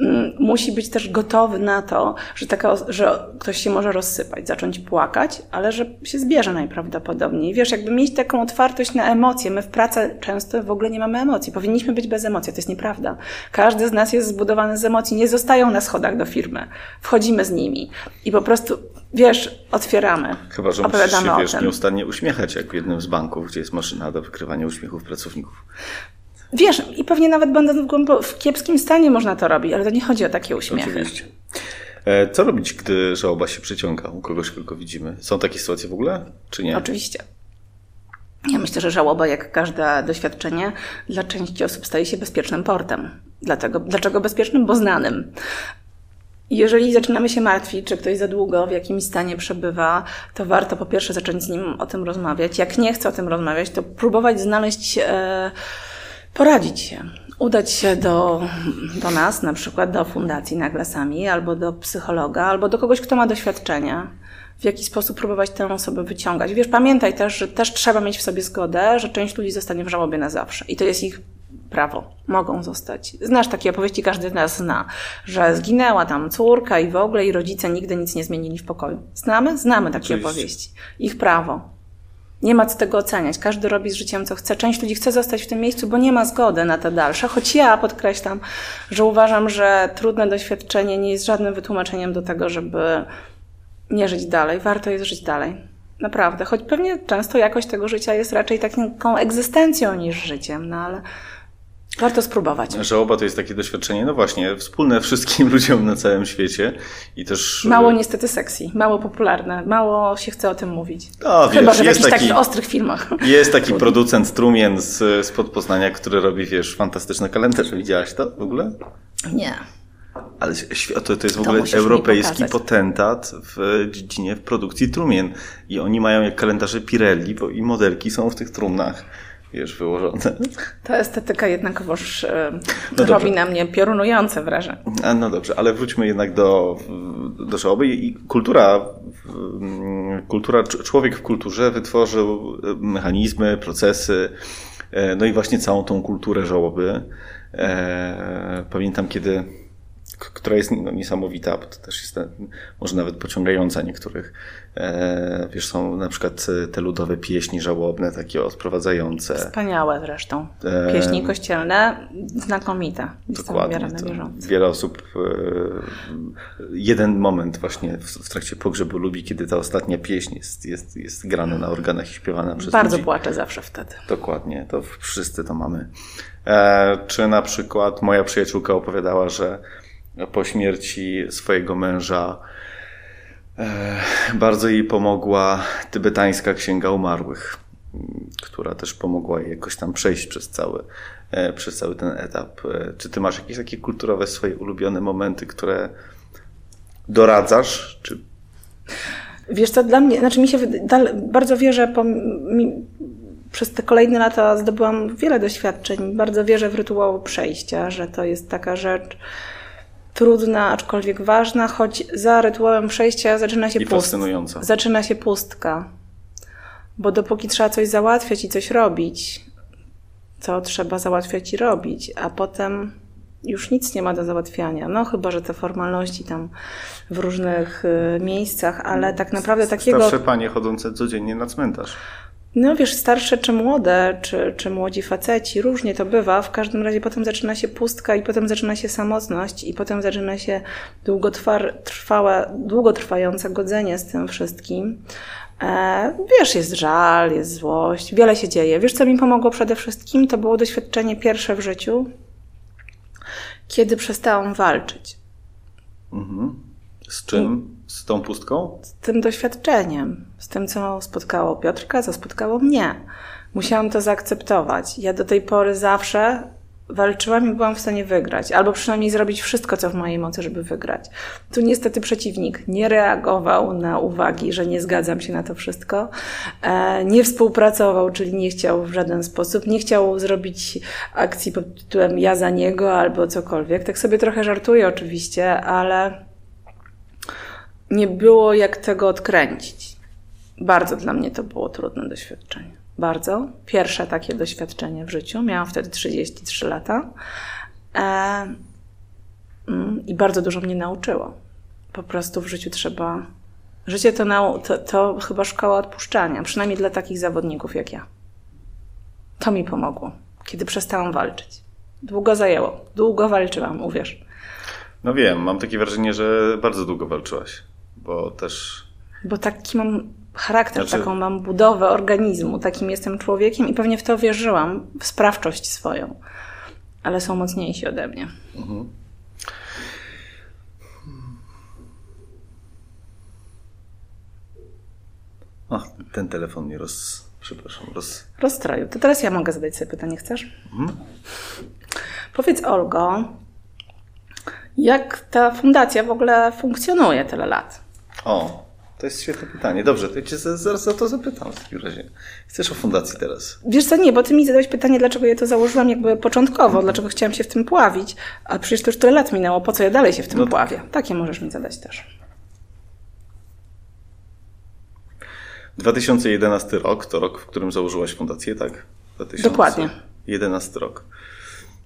Mm, musi być też gotowy na to, że, taka, że ktoś się może rozsypać, zacząć płakać, ale że się zbierze najprawdopodobniej. Wiesz, jakby mieć taką otwartość na emocje. My w pracy często w ogóle nie mamy emocji. Powinniśmy być bez emocji. To jest nieprawda. Każdy z nas jest zbudowany z emocji. Nie zostają na schodach do firmy. Wchodzimy z nimi i po prostu wiesz, otwieramy. Chyba, że musisz się, wiesz, nieustannie uśmiechać, jak w jednym z banków, gdzie jest maszyna do wykrywania uśmiechów pracowników. Wiesz, i pewnie nawet będąc w, w kiepskim stanie można to robić, ale to nie chodzi o takie uśmiechy. Oczywiście. E, co robić, gdy żałoba się przyciąga u kogoś, kogo widzimy? Są takie sytuacje w ogóle, czy nie? Oczywiście. Ja myślę, że żałoba, jak każde doświadczenie, dla części osób staje się bezpiecznym portem. Dlatego, dlaczego bezpiecznym? Bo znanym. Jeżeli zaczynamy się martwić, czy ktoś za długo w jakimś stanie przebywa, to warto po pierwsze zacząć z nim o tym rozmawiać. Jak nie chce o tym rozmawiać, to próbować znaleźć, e, poradzić się. Udać się do, do nas, na przykład do Fundacji Naglasami, albo do psychologa, albo do kogoś, kto ma doświadczenia w jaki sposób próbować tę osobę wyciągać. Wiesz, pamiętaj też, że też trzeba mieć w sobie zgodę, że część ludzi zostanie w żałobie na zawsze. I to jest ich prawo. Mogą zostać. Znasz takie opowieści, każdy z nas zna, że zginęła tam córka i w ogóle i rodzice nigdy nic nie zmienili w pokoju. Znamy? Znamy takie Oczywiście. opowieści. Ich prawo. Nie ma co tego oceniać. Każdy robi z życiem, co chce. Część ludzi chce zostać w tym miejscu, bo nie ma zgody na te dalsze. Choć ja podkreślam, że uważam, że trudne doświadczenie nie jest żadnym wytłumaczeniem do tego, żeby nie żyć dalej. Warto jest żyć dalej. Naprawdę. Choć pewnie często jakość tego życia jest raczej taką egzystencją niż życiem, no ale Warto spróbować. Żałoba to jest takie doświadczenie, no właśnie, wspólne wszystkim ludziom na całym świecie i też... Mało niestety sexy, mało popularne, mało się chce o tym mówić. No, Chyba, wiesz, że w jakichś taki, takich ostrych filmach. Jest taki producent Trumien z, z Podpoznania, który robi, wiesz, fantastyczne kalendarze. Widziałaś to w ogóle? Nie. Ale to, to jest w ogóle europejski potentat w dziedzinie w produkcji trumien. I oni mają jak kalendarze Pirelli, bo i modelki są w tych trumnach wiesz, wyłożone. Ta estetyka jednakowoż e, no robi dobrze. na mnie piorunujące wrażenie. A, no dobrze, ale wróćmy jednak do, do żałoby i kultura, kultura, człowiek w kulturze wytworzył mechanizmy, procesy, e, no i właśnie całą tą kulturę żałoby. E, pamiętam, kiedy która jest no, niesamowita, bo to też jest może nawet pociągająca niektórych. E, wiesz, są na przykład te ludowe pieśni żałobne, takie odprowadzające. Wspaniałe zresztą. E, pieśni kościelne, znakomite. Dokładnie. Wiele osób e, jeden moment właśnie w trakcie pogrzebu lubi, kiedy ta ostatnia pieśń jest, jest, jest grana na organach i śpiewana przez Bardzo ludzi. płaczę zawsze wtedy. Dokładnie, to wszyscy to mamy. Czy na przykład moja przyjaciółka opowiadała, że po śmierci swojego męża e, bardzo jej pomogła tybetańska księga umarłych, która też pomogła jej jakoś tam przejść przez cały, e, przez cały ten etap. E, czy ty masz jakieś takie kulturowe swoje ulubione momenty, które doradzasz? Czy Wiesz co, dla mnie, znaczy mi się bardzo wierzę, po, mi, przez te kolejne lata zdobyłam wiele doświadczeń. Bardzo wierzę w rytuał przejścia, że to jest taka rzecz trudna, aczkolwiek ważna, choć za rytuałem przejścia zaczyna się I fascynująca. Zaczyna się pustka. Bo dopóki trzeba coś załatwiać i coś robić, to trzeba załatwiać i robić, a potem już nic nie ma do załatwiania. No chyba, że te formalności tam w różnych y, miejscach, ale tak naprawdę takiego... Starsze panie chodzące codziennie na cmentarz. No wiesz, starsze czy młode, czy, czy młodzi faceci, różnie to bywa. W każdym razie potem zaczyna się pustka i potem zaczyna się samotność i potem zaczyna się długotrwałe, długotrwające godzenie z tym wszystkim. E, wiesz, jest żal, jest złość, wiele się dzieje. Wiesz, co mi pomogło przede wszystkim? To było doświadczenie pierwsze w życiu, kiedy przestałam walczyć. Mhm. Z czym? Z tą pustką? Z tym doświadczeniem, z tym, co spotkało Piotrka, co spotkało mnie. Musiałam to zaakceptować. Ja do tej pory zawsze walczyłam i byłam w stanie wygrać, albo przynajmniej zrobić wszystko, co w mojej mocy, żeby wygrać. Tu niestety przeciwnik nie reagował na uwagi, że nie zgadzam się na to wszystko, e, nie współpracował, czyli nie chciał w żaden sposób, nie chciał zrobić akcji pod tytułem ja za niego albo cokolwiek. Tak sobie trochę żartuję oczywiście, ale nie było jak tego odkręcić. Bardzo dla mnie to było trudne doświadczenie bardzo. Pierwsze takie doświadczenie w życiu. Miałam wtedy 33 lata. E, mm, I bardzo dużo mnie nauczyło. Po prostu w życiu trzeba. Życie to, nau... to, to chyba szkoła odpuszczania, przynajmniej dla takich zawodników jak ja. To mi pomogło, kiedy przestałam walczyć. Długo zajęło, długo walczyłam, uwierz. No wiem, mam takie wrażenie, że bardzo długo walczyłaś, bo też. Bo taki mam charakter, znaczy... taką mam budowę organizmu, takim jestem człowiekiem i pewnie w to wierzyłam, w sprawczość swoją, ale są mocniejsi ode mnie. Mhm. Ach, ten telefon mnie roz... Przepraszam, roz... Rozstroił. To teraz ja mogę zadać sobie pytanie, chcesz? Mhm. Powiedz Olgo, jak ta fundacja w ogóle funkcjonuje tyle lat? O, to jest świetne pytanie. Dobrze, to ja cię zaraz o to zapytam w takim razie. Chcesz o fundacji teraz? Wiesz co, nie, bo ty mi zadałeś pytanie, dlaczego ja to założyłam jakby początkowo, dlaczego chciałam się w tym pławić, a przecież to już tyle lat minęło, po co ja dalej się w tym no pławię? Takie możesz mi zadać też. 2011 rok to rok, w którym założyłaś fundację, tak? 2011 Dokładnie. 11 rok.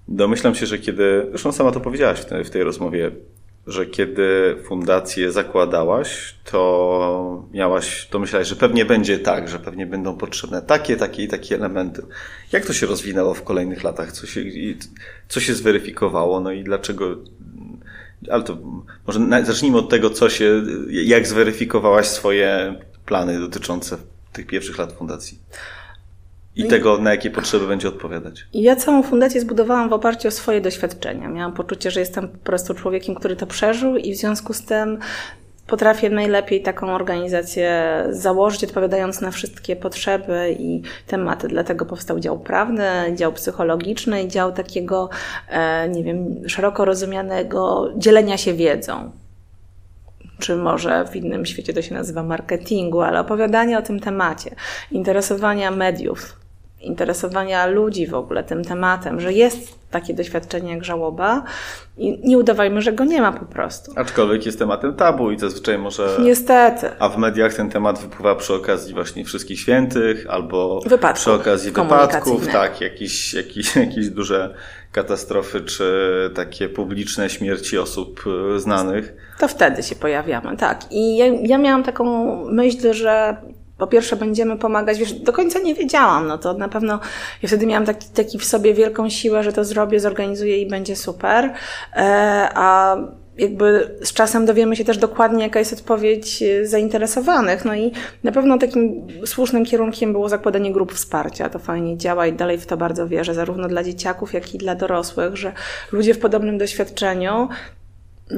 Domyślam się, że kiedy, zresztą sama to powiedziałaś w tej, w tej rozmowie, że kiedy fundację zakładałaś, to miałaś, to myślałaś, że pewnie będzie tak, że pewnie będą potrzebne takie, takie i takie elementy. Jak to się rozwinęło w kolejnych latach? Co się, co się zweryfikowało? No i dlaczego? Ale to może zacznijmy od tego, co się, jak zweryfikowałaś swoje plany dotyczące tych pierwszych lat fundacji. I no tego, na jakie potrzeby będzie odpowiadać. Ja całą fundację zbudowałam w oparciu o swoje doświadczenia. Miałam poczucie, że jestem po prostu człowiekiem, który to przeżył i w związku z tym potrafię najlepiej taką organizację założyć, odpowiadając na wszystkie potrzeby i tematy. Dlatego powstał dział prawny, dział psychologiczny i dział takiego, e, nie wiem, szeroko rozumianego dzielenia się wiedzą czy może w innym świecie to się nazywa marketingu, ale opowiadanie o tym temacie, interesowania mediów, interesowania ludzi w ogóle tym tematem, że jest takie doświadczenie jak żałoba i nie udawajmy, że go nie ma po prostu. Aczkolwiek jest tematem tabu i zazwyczaj może... Niestety. A w mediach ten temat wypływa przy okazji właśnie wszystkich świętych albo Wypadków przy okazji wypadków, tak, jakieś, jakieś, jakieś duże katastrofy czy takie publiczne śmierci osób e, znanych. To wtedy się pojawiamy, tak. I ja, ja miałam taką myśl, że po pierwsze będziemy pomagać, wiesz, do końca nie wiedziałam, no to na pewno ja wtedy miałam taki, taki w sobie wielką siłę, że to zrobię, zorganizuję i będzie super, e, a jakby z czasem dowiemy się też dokładnie, jaka jest odpowiedź e, zainteresowanych. No i na pewno takim słusznym kierunkiem było zakładanie grup wsparcia. To fajnie działa i dalej w to bardzo wierzę, zarówno dla dzieciaków, jak i dla dorosłych, że ludzie w podobnym doświadczeniu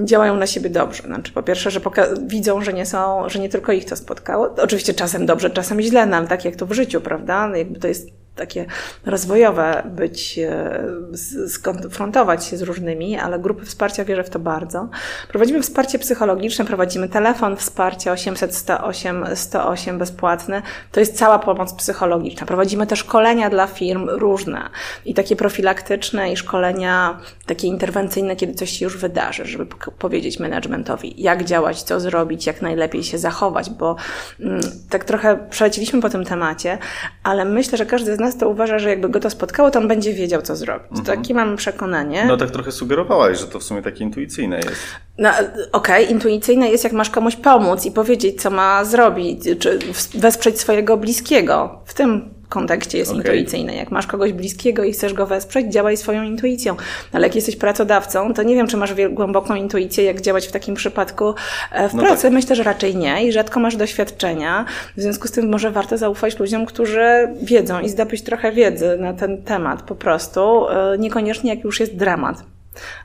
działają na siebie dobrze. Znaczy, po pierwsze, że widzą, że nie są, że nie tylko ich to spotkało. Oczywiście czasem dobrze, czasem źle, no, ale tak jak to w życiu, prawda? No, jakby to jest takie rozwojowe być, e, skonfrontować się z różnymi, ale grupy wsparcia wierzę w to bardzo. Prowadzimy wsparcie psychologiczne, prowadzimy telefon wsparcia 800 108 108 bezpłatny. To jest cała pomoc psychologiczna. Prowadzimy też szkolenia dla firm różne i takie profilaktyczne i szkolenia takie interwencyjne, kiedy coś się już wydarzy, żeby powiedzieć managementowi, jak działać, co zrobić, jak najlepiej się zachować, bo mm, tak trochę przeleciliśmy po tym temacie, ale myślę, że każdy z nas to uważa, że jakby go to spotkało, to on będzie wiedział, co zrobić. Mhm. Takie mam przekonanie. No tak trochę sugerowałaś, że to w sumie takie intuicyjne jest. No okej, okay, intuicyjne jest, jak masz komuś pomóc i powiedzieć, co ma zrobić, czy wesprzeć swojego bliskiego. W tym kontekście jest okay. intuicyjne. Jak masz kogoś bliskiego i chcesz go wesprzeć, działaj swoją intuicją. Ale jak jesteś pracodawcą, to nie wiem, czy masz głęboką intuicję, jak działać w takim przypadku e, w no pracy. Tak. Myślę, że raczej nie i rzadko masz doświadczenia. W związku z tym może warto zaufać ludziom, którzy wiedzą i zdobyć trochę wiedzy na ten temat po prostu. E, niekoniecznie jak już jest dramat.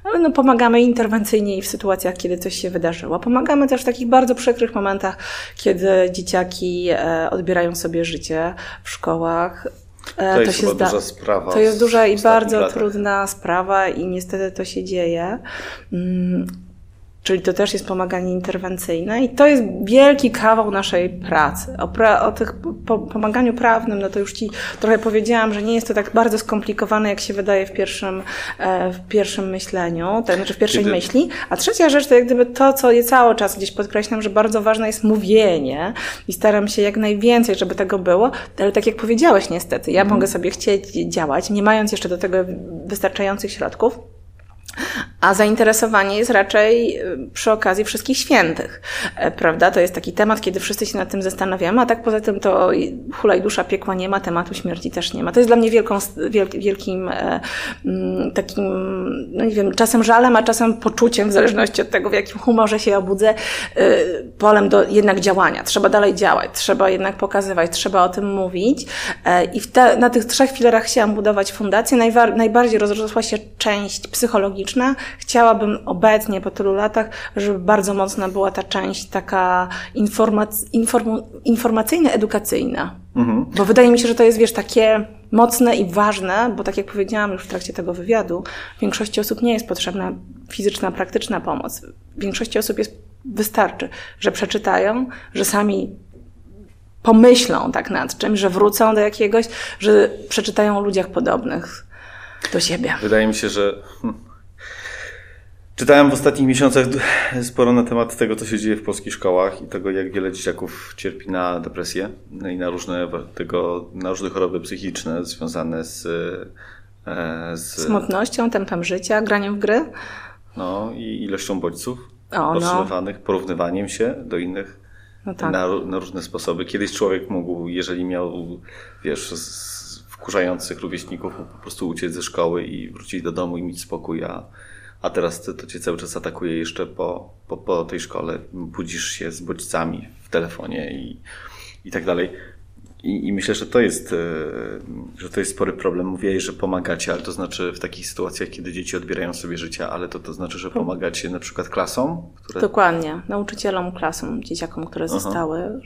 Ale no, pomagamy interwencyjnie i w sytuacjach, kiedy coś się wydarzyło. Pomagamy też w takich bardzo przykrych momentach, kiedy dzieciaki e, odbierają sobie życie w szkołach. E, to, to jest duża sprawa. To jest duża i bardzo latach. trudna sprawa i niestety to się dzieje. Czyli to też jest pomaganie interwencyjne i to jest wielki kawał naszej pracy. O, pra, o tych po, pomaganiu prawnym, no to już Ci trochę powiedziałam, że nie jest to tak bardzo skomplikowane, jak się wydaje w pierwszym, e, w pierwszym myśleniu, to znaczy w pierwszej Kiedy... myśli. A trzecia rzecz to jak gdyby to, co je cały czas gdzieś podkreślam, że bardzo ważne jest mówienie i staram się jak najwięcej, żeby tego było, ale tak jak powiedziałeś niestety, ja mm. mogę sobie chcieć działać, nie mając jeszcze do tego wystarczających środków, a zainteresowanie jest raczej y, przy okazji wszystkich świętych, e, prawda? To jest taki temat, kiedy wszyscy się nad tym zastanawiamy, a tak poza tym to hulaj dusza piekła nie ma, tematu śmierci też nie ma. To jest dla mnie wielką, wielkim e, mm, takim, no nie wiem, czasem żalem, a czasem poczuciem, w zależności od tego, w jakim humorze się obudzę, e, polem do jednak działania. Trzeba dalej działać, trzeba jednak pokazywać, trzeba o tym mówić i te, na tych trzech filarach chciałam budować fundację. najbardziej rozrosła się część psychologiczna, chciałabym obecnie po tylu latach, żeby bardzo mocna była ta część taka informac inform informacyjna, edukacyjna. Mhm. Bo wydaje mi się, że to jest, wiesz, takie mocne i ważne, bo tak jak powiedziałam już w trakcie tego wywiadu, większości osób nie jest potrzebna fizyczna, praktyczna pomoc. Większości osób jest, wystarczy, że przeczytają, że sami pomyślą tak nad czymś, że wrócą do jakiegoś, że przeczytają o ludziach podobnych do siebie. Wydaje mi się, że hmm, Czytałem w ostatnich miesiącach sporo na temat tego, co się dzieje w polskich szkołach i tego, jak wiele dzieciaków cierpi na depresję i na różne, tego, na różne choroby psychiczne związane z, e, z smutnością, tempem życia, graniem w gry. No i ilością bodźców o, otrzymywanych, no. porównywaniem się do innych no tak. na, na, różne sposoby. Kiedyś człowiek mógł, jeżeli miał, wiesz, wkurzających rówieśników, po prostu uciec ze szkoły i wrócić do domu i mieć spokój, a a teraz to cię cały czas atakuje jeszcze po, po, po tej szkole. Budzisz się z bodźcami w telefonie i, i tak dalej. I, I, myślę, że to jest, e, że to jest spory problem. Mówię, że pomagacie, ale to znaczy w takich sytuacjach, kiedy dzieci odbierają sobie życia, ale to to znaczy, że pomagacie na przykład klasom? Które... Dokładnie, nauczycielom, klasom, dzieciakom, które Aha. zostały,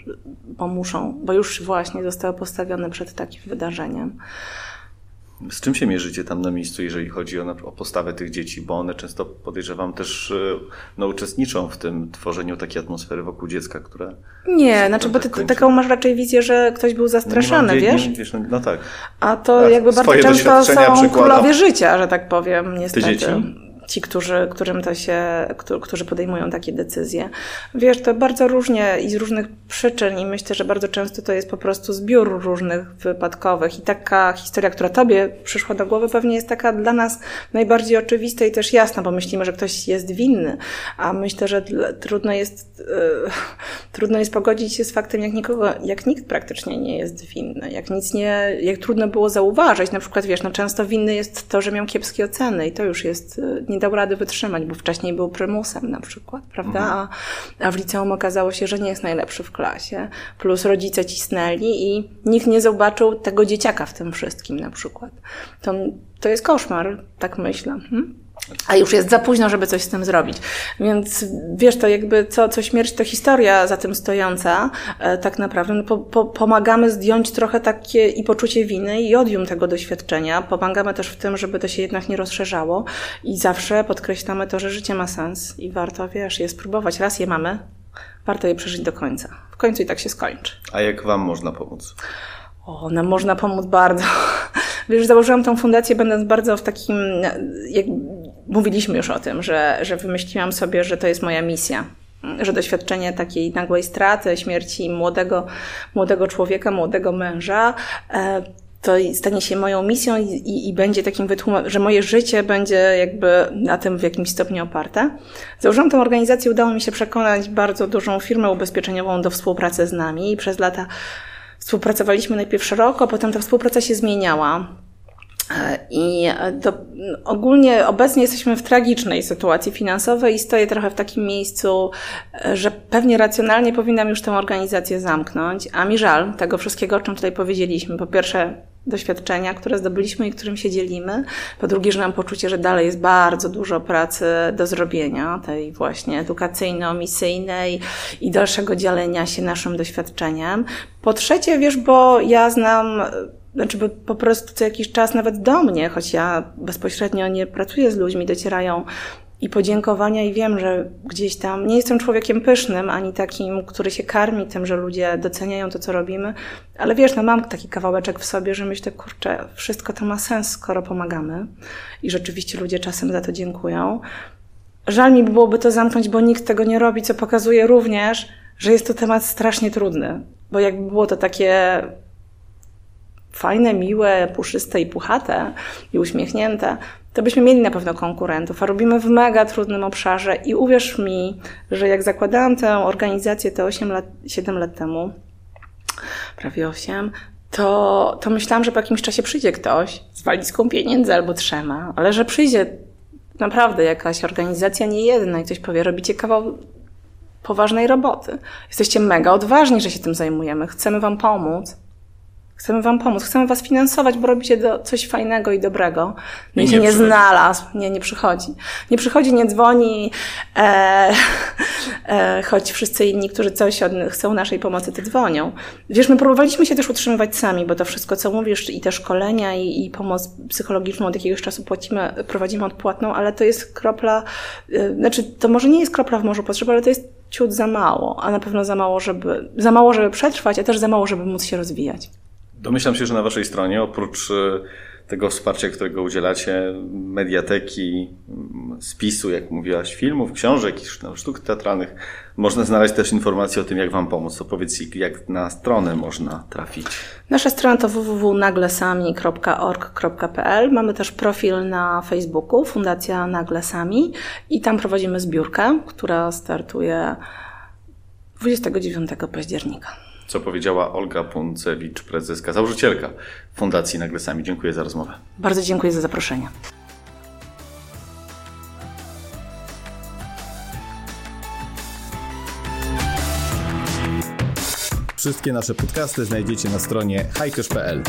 bo muszą, bo już właśnie zostały postawione przed takim wydarzeniem. Z czym się mierzycie tam na miejscu, jeżeli chodzi o, o postawę tych dzieci? Bo one często, podejrzewam, też e, no, uczestniczą w tym tworzeniu takiej atmosfery wokół dziecka, które... Nie, znaczy, bo ty kończy. taką masz raczej wizję, że ktoś był zastraszany, no, wiesz? Nie, wiesz? No tak. A to A jakby bardzo często są królowie życia, że tak powiem, niestety. Te dzieci? Ci, którzy, którym to się, którzy podejmują takie decyzje. Wiesz, to bardzo różnie i z różnych przyczyn i myślę, że bardzo często to jest po prostu zbiór różnych wypadkowych. I taka historia, która tobie przyszła do głowy, pewnie jest taka dla nas najbardziej oczywista i też jasna, bo myślimy, że ktoś jest winny, a myślę, że trudno jest, yy, trudno jest pogodzić się z faktem, jak nikogo, jak nikt praktycznie nie jest winny, jak nic nie, jak trudno było zauważyć, na przykład, wiesz, no często winny jest to, że miał kiepskie oceny i to już jest e, nie dał rady wytrzymać, bo wcześniej był prymusem na przykład, prawda? Mhm. A, a w liceum okazało się, że nie jest najlepszy w klasie. Plus rodzice cisnęli i nikt nie zobaczył tego dzieciaka w tym wszystkim na przykład. To, to jest koszmar, tak myślę. Hmm? A już jest za późno, żeby coś z tym zrobić. Więc wiesz, to jakby co, co śmierć, to historia za tym stojąca, e, tak naprawdę no, po, po, pomagamy zdjąć trochę takie i poczucie winy i odium tego doświadczenia. Pomagamy też w tym, żeby to się jednak nie rozszerzało i zawsze podkreślamy to, że życie ma sens i warto, wiesz, je spróbować. Raz je mamy, warto je przeżyć do końca. W końcu i tak się skończy. A jak Wam można pomóc? O, nam można pomóc bardzo. Wiesz, założyłam tą fundację, będąc bardzo w takim, jak mówiliśmy już o tym, że, że wymyśliłam sobie, że to jest moja misja. Że doświadczenie takiej nagłej straty, śmierci młodego, młodego człowieka, młodego męża, e, to stanie się moją misją i, i, będzie takim wytłumaczeniem, że moje życie będzie jakby na tym w jakimś stopniu oparte. Założyłam tę organizację, udało mi się przekonać bardzo dużą firmę ubezpieczeniową do współpracy z nami i przez lata Współpracowaliśmy najpierw szeroko, potem ta współpraca się zmieniała. I do, ogólnie obecnie jesteśmy w tragicznej sytuacji finansowej i stoję trochę w takim miejscu, że pewnie racjonalnie powinnam już tę organizację zamknąć, a mi żal tego wszystkiego, o czym tutaj powiedzieliśmy. Po pierwsze, doświadczenia, które zdobyliśmy i którym się dzielimy. Po drugie, że mam poczucie, że dalej jest bardzo dużo pracy do zrobienia, tej właśnie edukacyjno-misyjnej i dalszego dzielenia się naszym doświadczeniem. Po trzecie, wiesz, bo ja znam znaczy, bo po prostu co jakiś czas nawet do mnie, choć ja bezpośrednio nie pracuję z ludźmi, docierają i podziękowania i wiem, że gdzieś tam nie jestem człowiekiem pysznym, ani takim, który się karmi tym, że ludzie doceniają to, co robimy, ale wiesz, no mam taki kawałeczek w sobie, że myślę, kurczę, wszystko to ma sens, skoro pomagamy i rzeczywiście ludzie czasem za to dziękują. Żal mi byłoby to zamknąć, bo nikt tego nie robi, co pokazuje również, że jest to temat strasznie trudny, bo jakby było to takie fajne, miłe, puszyste i puchate i uśmiechnięte, to byśmy mieli na pewno konkurentów, a robimy w mega trudnym obszarze i uwierz mi, że jak zakładałam tę organizację te 8 lat, 7 lat temu, prawie 8, to, to myślałam, że po jakimś czasie przyjdzie ktoś z walizką pieniędzy albo trzema, ale że przyjdzie naprawdę jakaś organizacja, nie jedna i ktoś powie, robicie kawał poważnej roboty. Jesteście mega odważni, że się tym zajmujemy, chcemy wam pomóc. Chcemy Wam pomóc, chcemy Was finansować, bo robicie do, coś fajnego i dobrego. No i się nie znalazł. Nie, nie przychodzi. Nie przychodzi, nie dzwoni, e, e, choć wszyscy inni, którzy coś od, chcą naszej pomocy, to dzwonią. Wiesz, my próbowaliśmy się też utrzymywać sami, bo to wszystko, co mówisz, i te szkolenia, i, i pomoc psychologiczną od jakiegoś czasu płacimy, prowadzimy odpłatną, ale to jest kropla, e, znaczy, to może nie jest kropla w morzu potrzeby, ale to jest ciut za mało, a na pewno za mało, żeby, za mało, żeby przetrwać, a też za mało, żeby móc się rozwijać. Domyślam się, że na Waszej stronie oprócz e, tego wsparcia, którego udzielacie, mediateki, mm, spisu, jak mówiłaś, filmów, książek i sztuk teatralnych, można znaleźć też informacje o tym, jak Wam pomóc. To powiedz, jak na stronę można trafić. Nasza strona to www.naglesami.org.pl. Mamy też profil na Facebooku, Fundacja Naglesami i tam prowadzimy zbiórkę, która startuje 29 października co powiedziała Olga Puncewicz, prezeska, założycielka Fundacji Naglesami. Dziękuję za rozmowę. Bardzo dziękuję za zaproszenie. Wszystkie nasze podcasty znajdziecie na stronie hajkysz.pl.